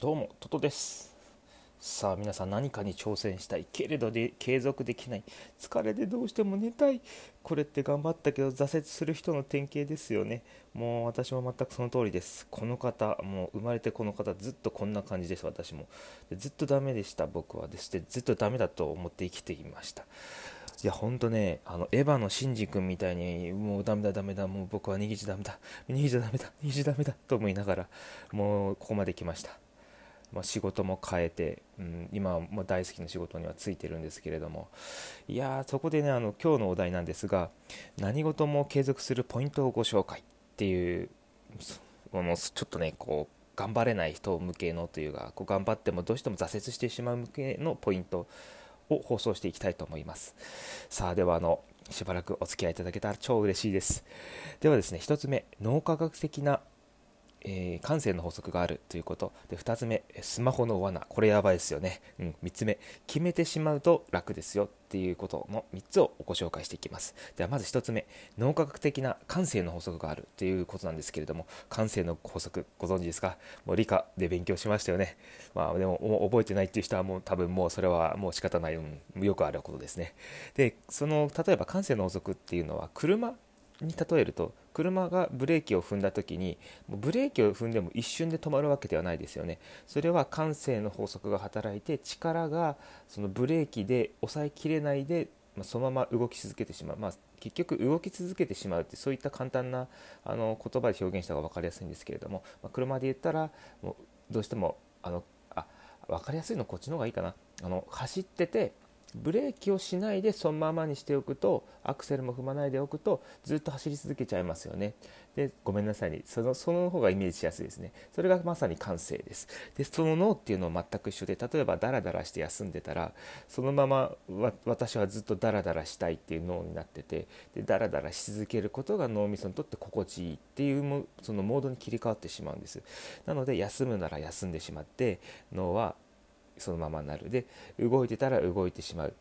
どうもトトです。さあ皆さん何かに挑戦したい。けれどで継続できない。疲れでどうしても寝たい。これって頑張ったけど挫折する人の典型ですよね。もう私も全くその通りです。この方もう生まれてこの方ずっとこんな感じです。私も。ずっとダメでした僕は。ですでずっとダメだと思って生きていました。いや、ほんとね、あの、エヴァのシンジ君みたいに、もうダメだダメだ、もう僕は逃げちゃダメだ、逃げちゃダメだ、逃げちゃダメだ、と思いながら、もうここまで来ました。まあ、仕事も変えて、うん、今はも大好きな仕事にはついてるんですけれども。いやそこでねあの今日のお題なんですが何事も継続するポイントをご紹介っていうものちょっとねこう頑張れない人向けのというかこう頑張ってもどうしても挫折してしまう向けのポイントを放送していきたいと思います。さあではあのしばらくお付き合いいただけたら超嬉しいです。ではですね1つ目脳科学的なえー、感性の法則があるということ。で2つ目スマホの罠。これやばいですよね、うん、3つ目決めてしまうと楽ですよっていうことの3つをご紹介していきます。ではまず1つ目脳科学的な感性の法則があるということなんですけれども感性の法則ご存知ですか？もう理科で勉強しましたよね。まあでも覚えてないっていう人はもう多分もうそれはもう仕方ない、うん、よくあることですね。でその例えば感性の法則っていうのは車に例えると車がブレーキを踏んだ時にブレーキを踏んでも一瞬で止まるわけではないですよね。それは感性の法則が働いて力がそのブレーキで抑えきれないでそのまま動き続けてしまう、まあ、結局動き続けてしまうってそういった簡単なあの言葉で表現した方が分かりやすいんですけれども、まあ、車で言ったらもうどうしてもあのあ分かりやすいのこっちの方がいいかな。あの走っててブレーキをしないでそのままにしておくとアクセルも踏まないでおくとずっと走り続けちゃいますよね。でごめんなさいそのその方がイメージしやすいですね。それがまさに感性です。でその脳っていうのは全く一緒で例えばダラダラして休んでたらそのまま私はずっとダラダラしたいっていう脳になっててでダラダラし続けることが脳みそにとって心地いいっていうそのモードに切り替わってしまうんです。なので休むなら休んでしまって脳はそのままなる。で動いてたら動いてしまうっ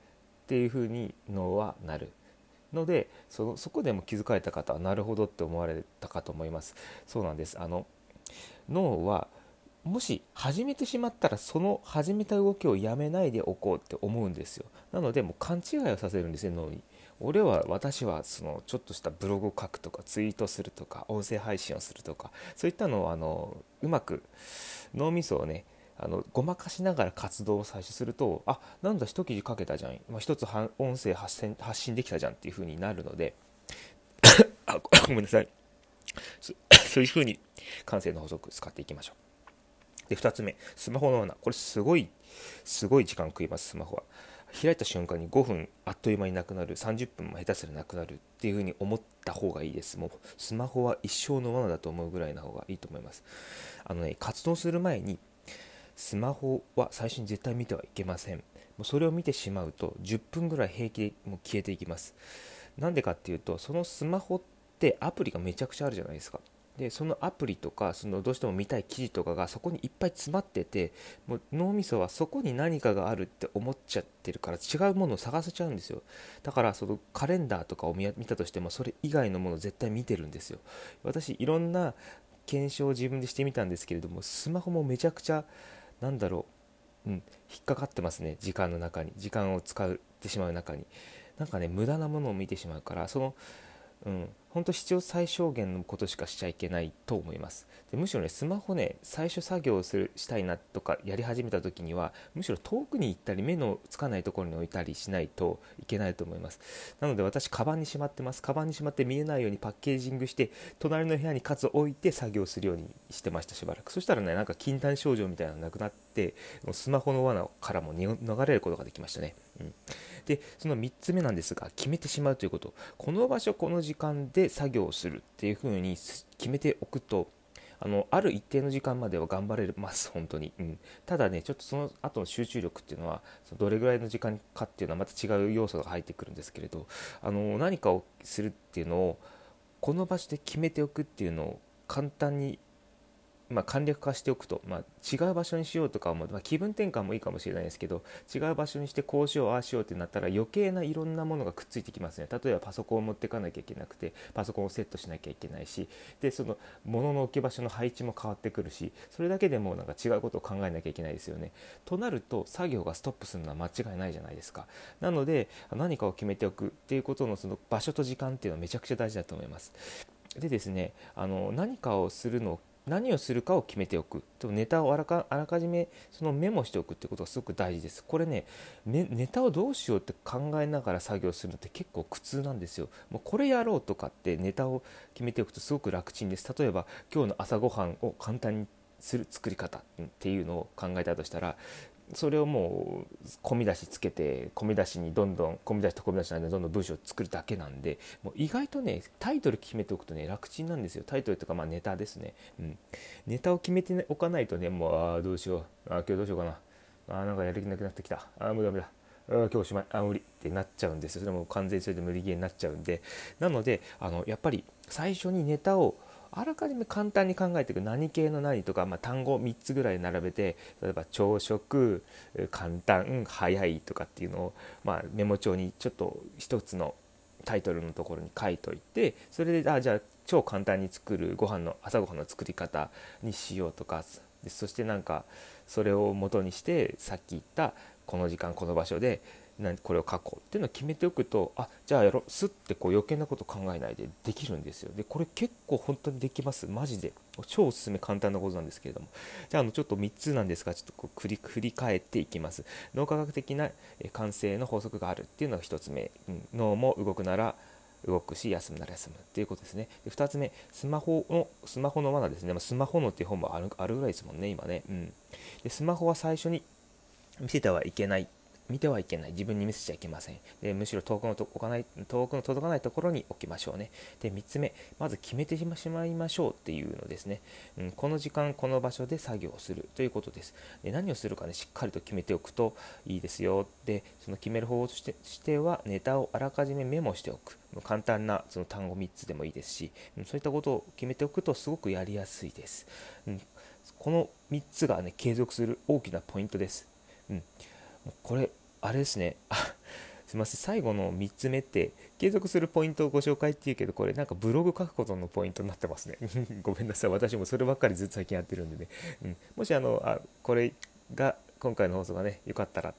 ていうふうに脳はなるのでそのそこでも気づかれた方はなるほどって思われたかと思います。そうなんです。あの脳はもし始めてしまったらその始めた動きをやめないでおこうって思うんですよ。なのでもう勘違いをさせるんですね脳に。俺は私はそのちょっとしたブログを書くとかツイートするとか音声配信をするとかそういったのをあのうまく脳みそをねあのごまかしながら活動を開始するとあなんだ一記事書けたじゃん、まあ、一つ音声発信発信できたじゃんっていう風になるので あ ごめんなさい。そ ういう風に感性の法則使っていきましょう。で2つ目スマホの罠。これすごいすごい時間食いますスマホは。開いた瞬間に5分あっという間になくなる。30分も下手すらなくなるっていう風に思った方がいいです。もうスマホは一生の罠だと思うぐらいな方がいいと思います。あのね活動する前にスマホは最初に絶対見てはいけません。もうそれを見てしまうと10分ぐらい平気でもう消えていきます。なんでかっていうとそのスマホってアプリがめちゃくちゃあるじゃないですか。でそのアプリとかそのどうしても見たい記事とかがそこにいっぱい詰まっててもう脳みそはそこに何かがあるって思っちゃってるから違うものを探せちゃうんですよ。だからそのカレンダーとかを見たとしてもそれ以外のものを絶対見てるんですよ。私いろんな検証を自分でしてみたんですけれどもスマホもめちゃくちゃなんだろう、うん、引っかかってますね。時間の中に。時間を使ってしまう中に。なんかね無駄なものを見てしまうからそのうん。本当必要最小限のことしかしちゃいけないと思います。でむしろねスマホね最初作業をするしたいなとかやり始めた時にはむしろ遠くに行ったり目のつかないところに置いたりしないといけないと思います。なので私カバンにしまってます。カバンにしまって見えないようにパッケージングして隣の部屋にかつ置いて作業するようにしてましたしばらく。そしたらねなんか禁断症状みたいなのなくなってスマホの罠からも逃れることができましたね、うん。でその3つ目なんですが決めてしまうということ。この場所この時間で作業をするっていう風に決めておくとあのある一定の時間までは頑張れます本当に、うん、ただねちょっとその後の集中力っていうのはどれぐらいの時間かっていうのはまた違う要素が入ってくるんですけれどあの何かをするっていうのをこの場所で決めておくっていうのを簡単にまあ、簡略化しておくと、まあ、違う場所にしようとかも、まあ、気分転換もいいかもしれないですけど違う場所にしてこうしようああしようってなったら余計ないろんなものがくっついてきますね。例えばパソコンを持っていかなきゃいけなくてパソコンをセットしなきゃいけないしでその物の置き場所の配置も変わってくるしそれだけでもなんか違うことを考えなきゃいけないですよね。となると作業がストップするのは間違いないじゃないですか。なので何かを決めておくっていうことのその場所と時間っていうのはめちゃくちゃ大事だと思います。でですねあの何かをするの何をするかを決めておく。とネタをあらかあらかじめそのメモしておくってことがすごく大事です。これねネタをどうしようって考えながら作業するのって結構苦痛なんですよ。もうこれやろうとかってネタを決めておくとすごく楽ちんです。例えば今日の朝ごはんを簡単にする作り方っていうのを考えたとしたらそれをもう込み出しつけて込み出しにどんどん込み出しと込み出しの間にどんどん文章を作るだけなんでもう意外とねタイトル決めておくとね楽ちんなんですよ。タイトルとかまあネタですね、うん、ネタを決めておかないとねもうああどうしよう。あ今日どうしようかな。あなんかやる気なくなってきた。あ無理無理だ。あ今日おしまい。あ無理ってなっちゃうんです。それも完全にそれで無理ゲーになっちゃうんで。なのであのやっぱり最初にネタをあらかじめ簡単に考えていく何系の何とか、まあ、単語3つぐらい並べて例えば朝食簡単早いとかっていうのを、まあ、メモ帳にちょっと一つのタイトルのところに書いといてそれであじゃあ超簡単に作るご飯の朝ごはんの作り方にしようとかそしてなんかそれを元にしてさっき言ったこの時間この場所でこれを書こうっていうのを決めておくとあじゃあやろうすってこう余計なこと考えないでできるんですよ。でこれ結構本当にできます。マジで。超おすすめ簡単なことなんですけれども。じゃああのちょっと3つなんですがちょっとこう振り返っていきます。脳科学的な完成の法則があるっていうのが1つ目、うん、脳も動くなら動くし休むなら休む。っていうことですね。で2つ目。スマホのスマホの罠ですね。スマホのっていう本もあるぐらいですもんね今ね、うん、でスマホは最初に見せてはいけない。見てはいけない。自分に見せちゃいけません。でむしろ遠くのと置かない遠くの届かないところに置きましょうね。で3つ目まず決めてしまいましょうっていうのですね、うん、この時間この場所で作業をする。ということです。で何をするかねしっかりと決めておくといいですよ。でその決める方法としてしてはネタをあらかじめメモしておく。簡単なその単語3つでもいいですし、そういったことを決めておくとすごくやりやすいです、うん、この3つがね継続する大きなポイントです、うん、これあれですね。すいません。最後の3つ目って継続するポイントをご紹介っていうけどこれなんかブログ書くことのポイントになってますね。ごめんなさい。私もそればっかりずっと最近やってるんでね、うん、もしあのあこれが今回の放送がね良かったら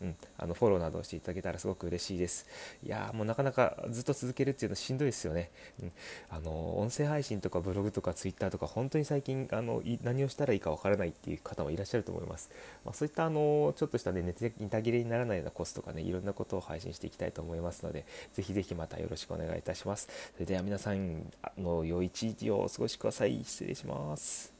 うん、あのフォローなどをしていただけたらすごく嬉しいです。いやもうなかなかずっと続けるっていうのはしんどいですよね。うん、あの音声配信とかブログとかツイッターとか本当に最近あの何をしたらいいかわからないっていう方もいらっしゃると思います。まあ、そういったあのちょっとしたねネタ切れにならないようなコスとかねいろんなことを配信していきたいと思いますのでぜひぜひまたよろしくお願いいたします。それでは皆さんあの良い一日をお過ごしください。失礼します。